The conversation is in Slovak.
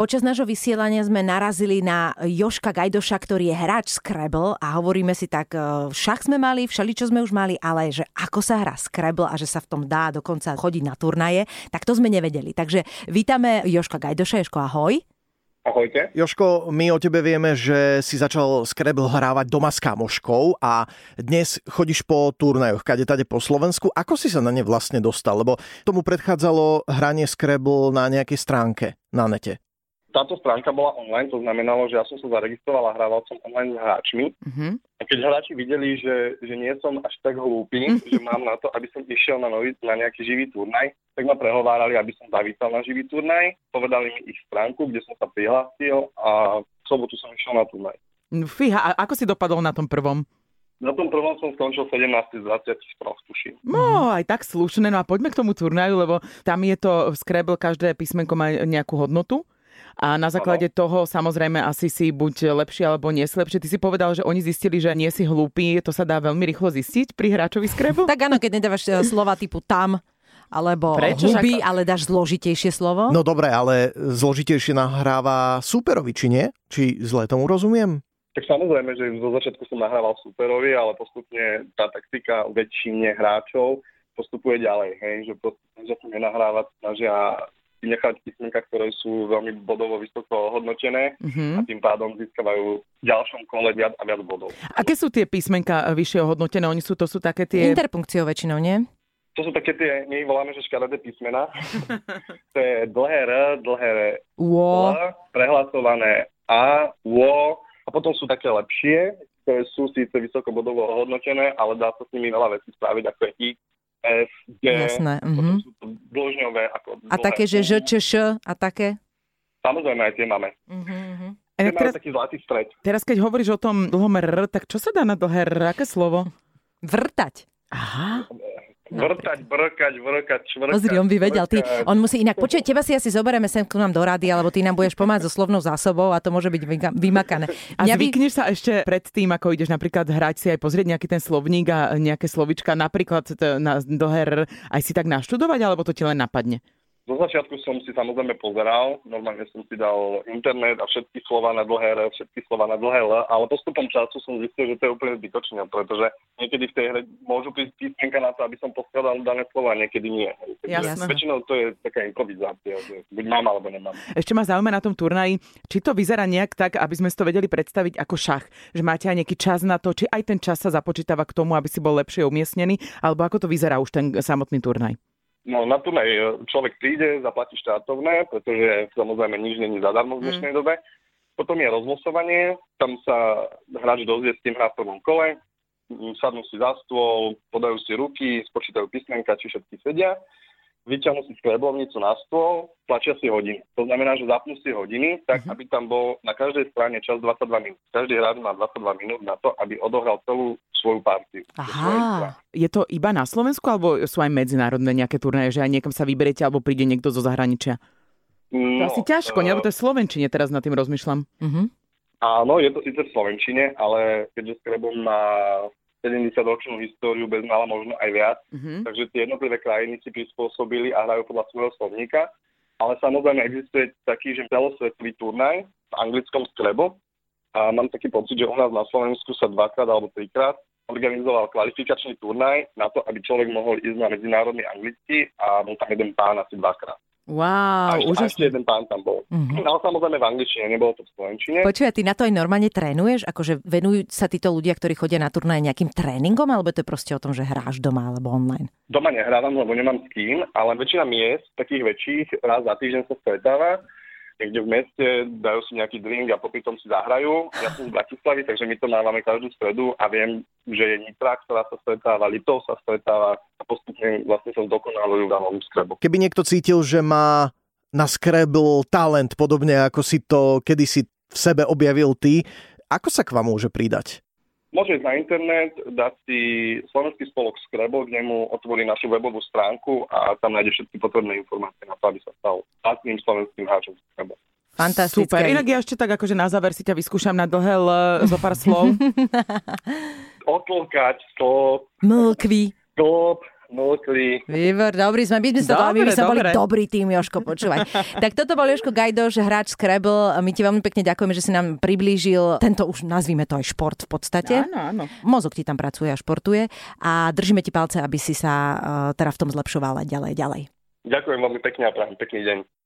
Počas nášho vysielania sme narazili na Joška Gajdoša, ktorý je hráč Scrabble a hovoríme si tak, e, však sme mali, všeličo sme už mali, ale že ako sa hrá Scrabble a že sa v tom dá dokonca chodiť na turnaje, tak to sme nevedeli. Takže vítame Joška Gajdoša. Joško, ahoj. Ahojte. Joško, my o tebe vieme, že si začal Scrabble hrávať doma s kamoškou a dnes chodíš po turnajoch, kade tade po Slovensku. Ako si sa na ne vlastne dostal? Lebo tomu predchádzalo hranie Scrabble na nejakej stránke na nete táto stránka bola online, to znamenalo, že ja som sa zaregistroval a hrával som online s hráčmi. Uh-huh. A keď hráči videli, že, že nie som až tak hlúpy, že mám na to, aby som išiel na, nový, na nejaký živý turnaj, tak ma prehovárali, aby som zavítal na živý turnaj. Povedali mi ich stránku, kde som sa prihlásil a v sobotu som išiel na turnaj. No, fíha, a ako si dopadol na tom prvom? Na tom prvom som skončil 17 z 23, tuším. No, aj tak slušné. No a poďme k tomu turnaju, lebo tam je to v Scrabble, každé písmenko má nejakú hodnotu a na základe ano. toho samozrejme asi si buď lepšie alebo nie si lepšie. Ty si povedal, že oni zistili, že nie si hlúpy, to sa dá veľmi rýchlo zistiť pri hráčovi Scrabble? tak áno, keď nedávaš e, slova typu tam, alebo Prečo? huby, ale dáš zložitejšie slovo? No dobre, ale zložitejšie nahráva superovi, či nie? Či zle tomu rozumiem? Tak samozrejme, že zo začiatku som nahrával superovi, ale postupne tá taktika väčšine hráčov postupuje ďalej, hej, že postupne sa nenahrávať, snažia nechať písmenka, ktoré sú veľmi bodovo vysoko hodnotené mm-hmm. a tým pádom získavajú v ďalšom kole viac a viac bodov. Aké sú tie písmenka vyššie hodnotené? Oni sú, to sú také tie... Interpunkciou väčšinou, nie? To sú také tie, my ich voláme, že škaredé písmena. to je dlhé R, dlhé R, L, prehlasované A, O, a potom sú také lepšie, ktoré sú síce vysoko bodovo hodnotené, ale dá sa s nimi veľa vecí spraviť, ako je X, F, G, Jasné. Uh-huh. sú to dĺžňové. Ako a také, že Ž, Č, Š a také? Samozrejme, aj tie máme. Uh-huh. Tie teraz, taký zlatý stred. Teraz, keď hovoríš o tom dlhom R, tak čo sa dá na dlhé R? Aké slovo? Vrtať. Aha. Vrtať, brkať, vrkať, švrkať. Pozri, on by vedel. Ty, on musí inak, počuť, teba si asi zoberieme sem k nám do rady, alebo ty nám budeš pomáhať so slovnou zásobou a to môže byť vymakané. A Mňa zvykneš by... sa ešte pred tým, ako ideš napríklad hrať si aj pozrieť nejaký ten slovník a nejaké slovička, napríklad na dlhé aj si tak naštudovať, alebo to ti len napadne? Zo začiatku som si samozrejme pozeral, normálne som si dal internet a všetky slova na dlhé R, všetky slova na dlhé L, ale postupom času som zistil, že to je úplne zbytočné, pretože niekedy v tej hre môžu prísť písmenka na to, aby som poskladal dané slova, niekedy nie. Jasné. Väčšinou to je taká improvizácia, že buď mám alebo nemám. Ešte ma zaujíma na tom turnaji, či to vyzerá nejak tak, aby sme si to vedeli predstaviť ako šach, že máte aj nejaký čas na to, či aj ten čas sa započítava k tomu, aby si bol lepšie umiestnený, alebo ako to vyzerá už ten samotný turnaj. No na turnej e, človek príde, zaplatí štátovné, pretože samozrejme nič není zadarmo v dnešnej mm. dobe. Potom je rozlosovanie, tam sa hráč dozvie s tým hrá v prvom kole, sadnú si za stôl, podajú si ruky, spočítajú písmenka, či všetky sedia vyťahnú si skrebovnicu na stôl, tlačia si hodiny. To znamená, že zapnú si hodiny, tak uh-huh. aby tam bol na každej strane čas 22 minút. Každý hráč má 22 minút na to, aby odohral celú svoju partiu. Aha, je to iba na Slovensku, alebo sú aj medzinárodné nejaké turnaje, že aj niekam sa vyberiete, alebo príde niekto zo zahraničia? No, to asi ťažko, uh, nebo to je v Slovenčine, teraz nad tým rozmýšľam. Uh-huh. Áno, je to síce v Slovenčine, ale keďže Skrebom má 70-ročnú históriu, bez mala možno aj viac. Mm-hmm. Takže tie jednotlivé krajiny si prispôsobili a hrajú podľa svojho slovníka. Ale samozrejme existuje taký, že celosvetový turnaj v anglickom skrebo. A mám taký pocit, že u nás na Slovensku sa dvakrát alebo trikrát organizoval kvalifikačný turnaj na to, aby človek mohol ísť na medzinárodný anglický a bol tam jeden pán asi dvakrát. Wow, a ešte, úžasný. A ešte jeden pán tam bol. Uh-huh. Ale samozrejme v angličtine, nebolo to v slovenčine. Počuj, ty na to aj normálne trénuješ? Akože venujú sa títo ľudia, ktorí chodia na turnaje nejakým tréningom, alebo to je proste o tom, že hráš doma alebo online? Doma nehrávam, lebo nemám s kým, ale väčšina miest, takých väčších, raz za týždeň sa stretáva niekde v meste, dajú si nejaký drink a popri tom si zahrajú. Ja som z Bratislavy, takže my to mávame každú stredu a viem, že je Nitra, ktorá sa stretáva, Litov sa stretáva a postupne vlastne sa zdokonalujú v danom skrebu. Keby niekto cítil, že má na Scrabble talent, podobne ako si to kedysi v sebe objavil ty, ako sa k vám môže pridať? Môže ísť na internet, dať si slovenský spolok Scrabble, kde mu otvorí našu webovú stránku a tam nájde všetky potrebné informácie na to, aby sa stal platným slovenským hráčom Scrabble. Fantastické. Super. Inak ja ešte tak akože na záver si ťa vyskúšam na dlhé L zo pár slov. Otlkať, stop. Mlkvy. Stop. Vnúkli. Výbor, dobrý sme, my sme, sa, Dobre, my by sme boli dobrý tým, Joško, počúvaj. tak toto bol Joško Gajdoš, hráč Scrabble. My ti veľmi pekne ďakujeme, že si nám priblížil tento už, nazvime to aj šport v podstate. Áno, áno. Mozog ti tam pracuje a športuje a držíme ti palce, aby si sa uh, teda v tom zlepšoval aj ďalej, ďalej. Ďakujem veľmi pekne a prajem pekný deň.